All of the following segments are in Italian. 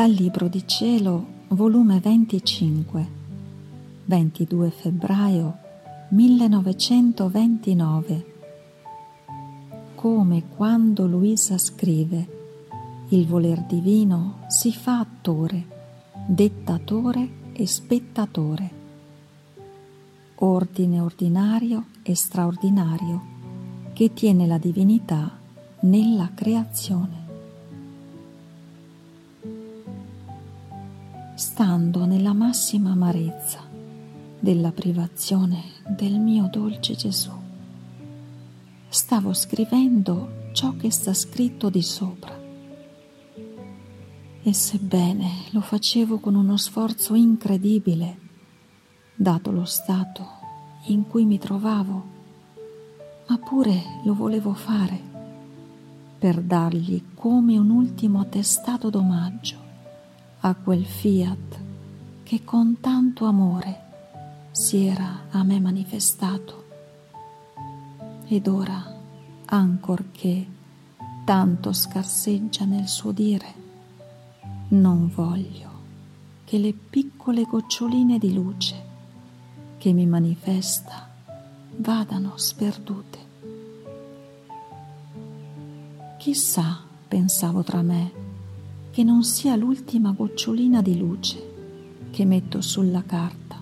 Dal Libro di Cielo, volume 25, 22 febbraio 1929. Come quando Luisa scrive, il voler divino si fa attore, dettatore e spettatore. Ordine ordinario e straordinario che tiene la divinità nella creazione. Stando nella massima amarezza della privazione del mio dolce Gesù, stavo scrivendo ciò che sta scritto di sopra. E sebbene lo facevo con uno sforzo incredibile, dato lo stato in cui mi trovavo, ma pure lo volevo fare per dargli come un ultimo attestato d'omaggio a quel fiat che con tanto amore si era a me manifestato. Ed ora, ancorché tanto scarseggia nel suo dire, non voglio che le piccole goccioline di luce che mi manifesta vadano sperdute. Chissà, pensavo tra me, che non sia l'ultima gocciolina di luce che metto sulla carta.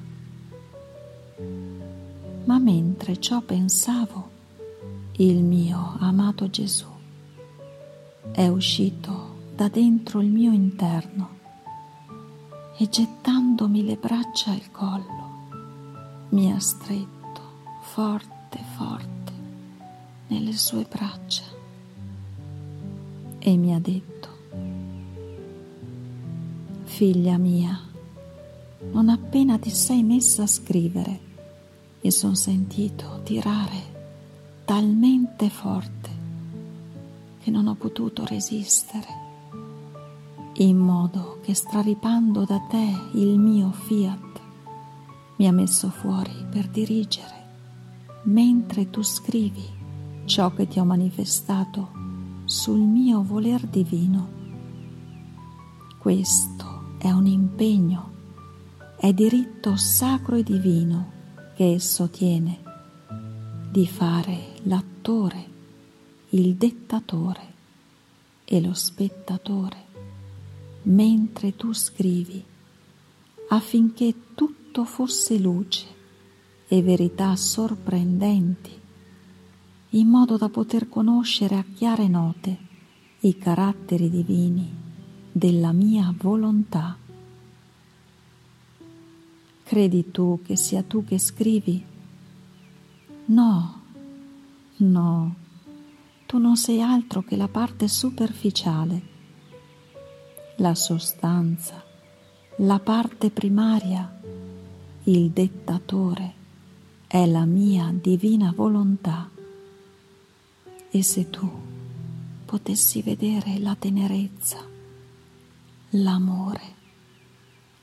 Ma mentre ciò pensavo, il mio amato Gesù è uscito da dentro il mio interno e gettandomi le braccia al collo, mi ha stretto forte, forte nelle sue braccia e mi ha detto, figlia mia, non appena ti sei messa a scrivere, mi son sentito tirare talmente forte che non ho potuto resistere in modo che straripando da te il mio fiat mi ha messo fuori per dirigere, mentre tu scrivi ciò che ti ho manifestato sul mio voler divino. Questo è un impegno, è diritto sacro e divino che esso tiene di fare l'attore, il dettatore e lo spettatore mentre tu scrivi, affinché tutto fosse luce e verità sorprendenti, in modo da poter conoscere a chiare note i caratteri divini della mia volontà. Credi tu che sia tu che scrivi? No, no, tu non sei altro che la parte superficiale la sostanza, la parte primaria, il dettatore è la mia divina volontà. E se tu potessi vedere la tenerezza, l'amore,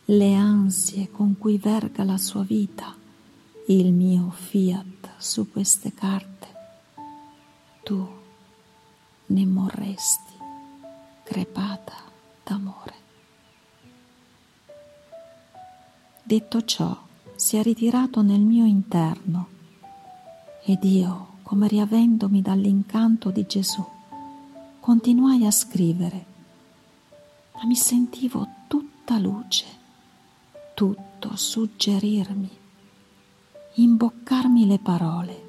le ansie con cui verga la sua vita il mio fiat su queste carte, tu ne morresti crepata d'amore. Detto ciò, si è ritirato nel mio interno ed io, come riavendomi dall'incanto di Gesù, continuai a scrivere, ma mi sentivo tutta luce, tutto suggerirmi, imboccarmi le parole.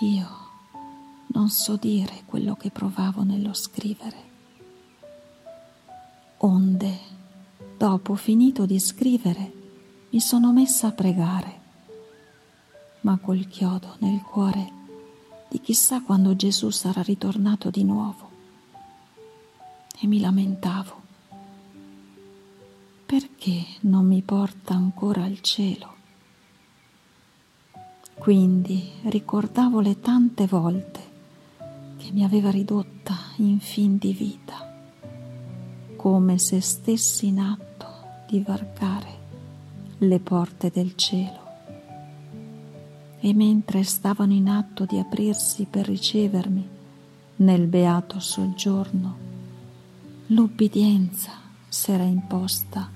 Io non so dire quello che provavo nello scrivere. Onde, dopo finito di scrivere, mi sono messa a pregare, ma col chiodo nel cuore di chissà quando Gesù sarà ritornato di nuovo. E mi lamentavo. Perché non mi porta ancora al cielo? Quindi ricordavo le tante volte che mi aveva ridotta in fin di vita come se stessi in atto di varcare le porte del cielo. E mentre stavano in atto di aprirsi per ricevermi nel beato soggiorno, l'ubbidienza s'era imposta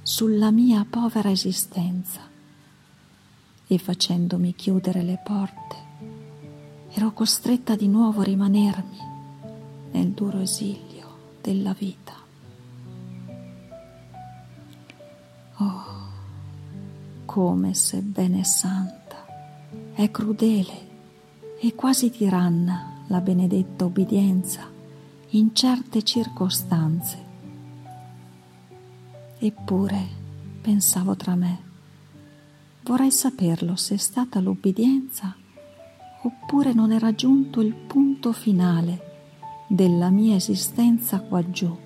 sulla mia povera esistenza e facendomi chiudere le porte ero costretta di nuovo a rimanermi nel duro esilio della vita. Oh, come sebbene santa, è crudele e quasi tiranna la benedetta obbedienza in certe circostanze. Eppure, pensavo tra me, vorrei saperlo se è stata l'obbedienza oppure non è raggiunto il punto finale della mia esistenza qua giù.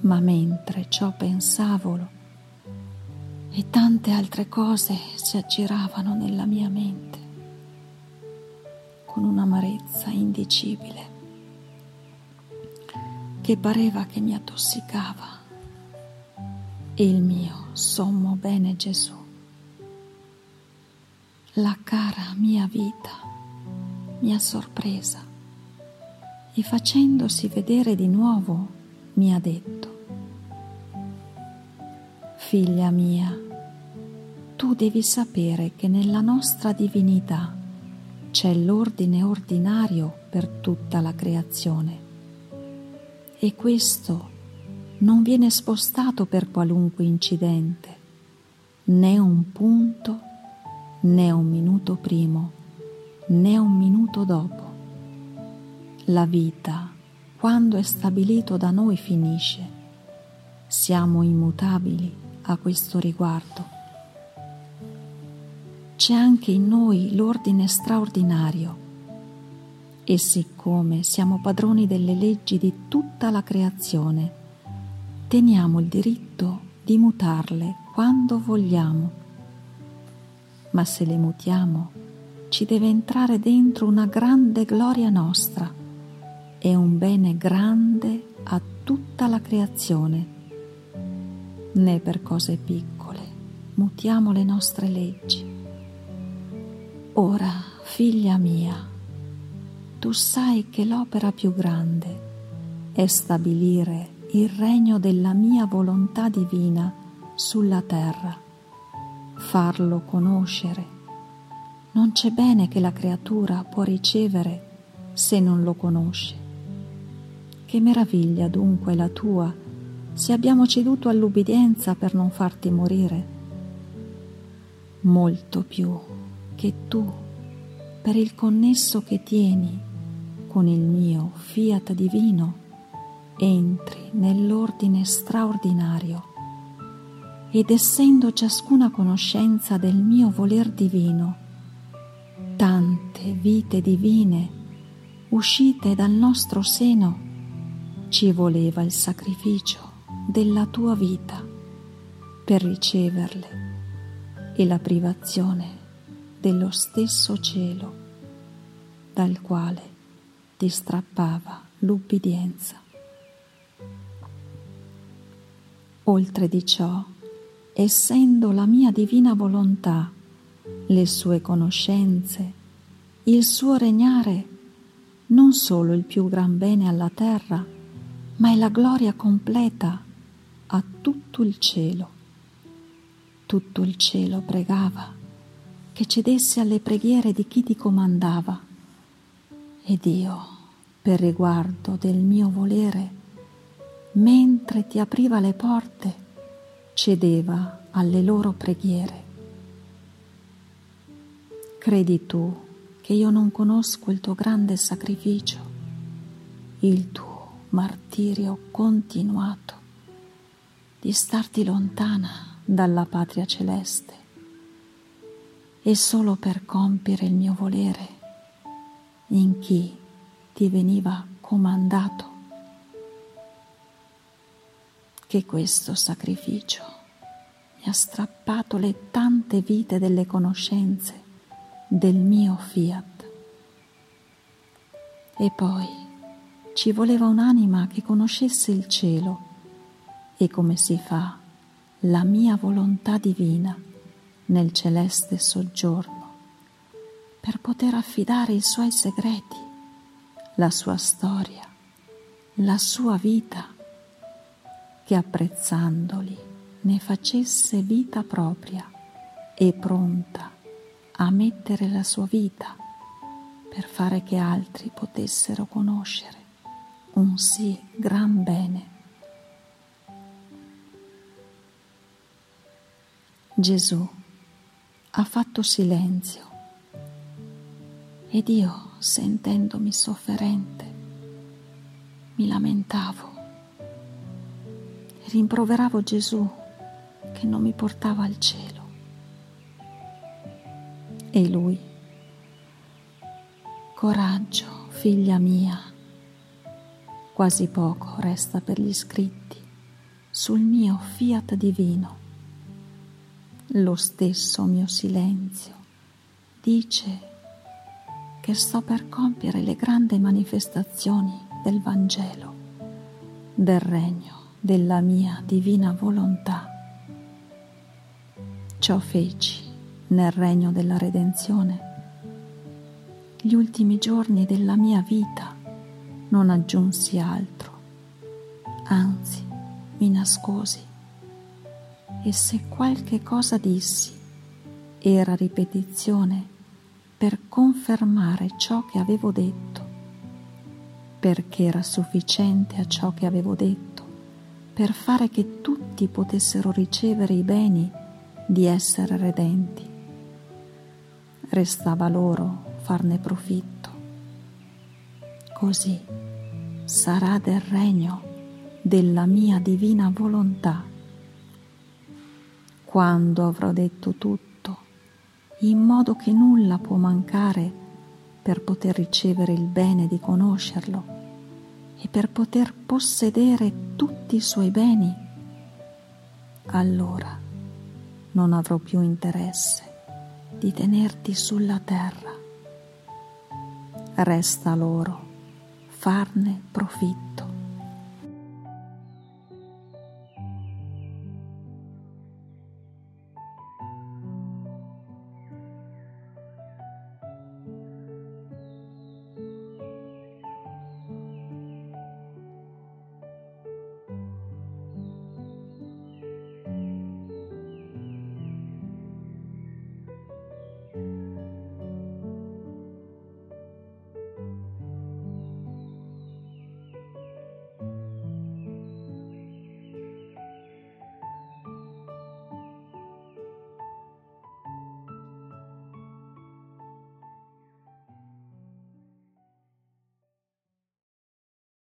Ma mentre ciò pensavolo e tante altre cose si aggiravano nella mia mente con un'amarezza indicibile che pareva che mi attossicava il mio sommo bene Gesù. La cara mia vita mi ha sorpresa e facendosi vedere di nuovo mi ha detto, Figlia mia, tu devi sapere che nella nostra divinità c'è l'ordine ordinario per tutta la creazione e questo non viene spostato per qualunque incidente, né un punto né un minuto primo né un minuto dopo. La vita, quando è stabilito da noi, finisce. Siamo immutabili a questo riguardo. C'è anche in noi l'ordine straordinario e siccome siamo padroni delle leggi di tutta la creazione, teniamo il diritto di mutarle quando vogliamo ma se le mutiamo ci deve entrare dentro una grande gloria nostra e un bene grande a tutta la creazione. Né per cose piccole mutiamo le nostre leggi. Ora, figlia mia, tu sai che l'opera più grande è stabilire il regno della mia volontà divina sulla terra farlo conoscere. Non c'è bene che la creatura può ricevere se non lo conosce. Che meraviglia dunque la tua se abbiamo ceduto all'ubbidienza per non farti morire. Molto più che tu, per il connesso che tieni con il mio fiat divino, entri nell'ordine straordinario. Ed essendo ciascuna conoscenza del mio voler divino, tante vite divine uscite dal nostro seno, ci voleva il sacrificio della tua vita per riceverle e la privazione dello stesso cielo dal quale ti strappava l'ubbidienza. Oltre di ciò, essendo la mia divina volontà, le sue conoscenze, il suo regnare, non solo il più gran bene alla terra, ma è la gloria completa a tutto il cielo. Tutto il cielo pregava che cedesse alle preghiere di chi ti comandava ed io, per riguardo del mio volere, mentre ti apriva le porte, cedeva alle loro preghiere. Credi tu che io non conosco il tuo grande sacrificio, il tuo martirio continuato di starti lontana dalla patria celeste e solo per compiere il mio volere in chi ti veniva comandato che questo sacrificio mi ha strappato le tante vite delle conoscenze del mio fiat. E poi ci voleva un'anima che conoscesse il cielo e come si fa la mia volontà divina nel celeste soggiorno per poter affidare i suoi segreti, la sua storia la sua vita, che apprezzandoli ne facesse vita propria e pronta a mettere la sua vita per fare che altri potessero conoscere un sì gran bene. Gesù ha fatto silenzio ed io, sentendomi sofferente, mi lamentavo rimproveravo Gesù che non mi portava al cielo. E lui, coraggio, figlia mia, quasi poco resta per gli scritti sul mio fiat divino. Lo stesso mio silenzio dice che sto per compiere le grandi manifestazioni del Vangelo, del regno della mia divina volontà. Ciò feci nel regno della redenzione. Gli ultimi giorni della mia vita non aggiunsi altro, anzi mi nascosi e se qualche cosa dissi era ripetizione per confermare ciò che avevo detto, perché era sufficiente a ciò che avevo detto, per fare che tutti potessero ricevere i beni di essere redenti. Restava loro farne profitto. Così sarà del regno della mia divina volontà. Quando avrò detto tutto, in modo che nulla può mancare per poter ricevere il bene di conoscerlo e per poter possedere tutti i suoi beni, allora non avrò più interesse di tenerti sulla terra. Resta loro farne profitto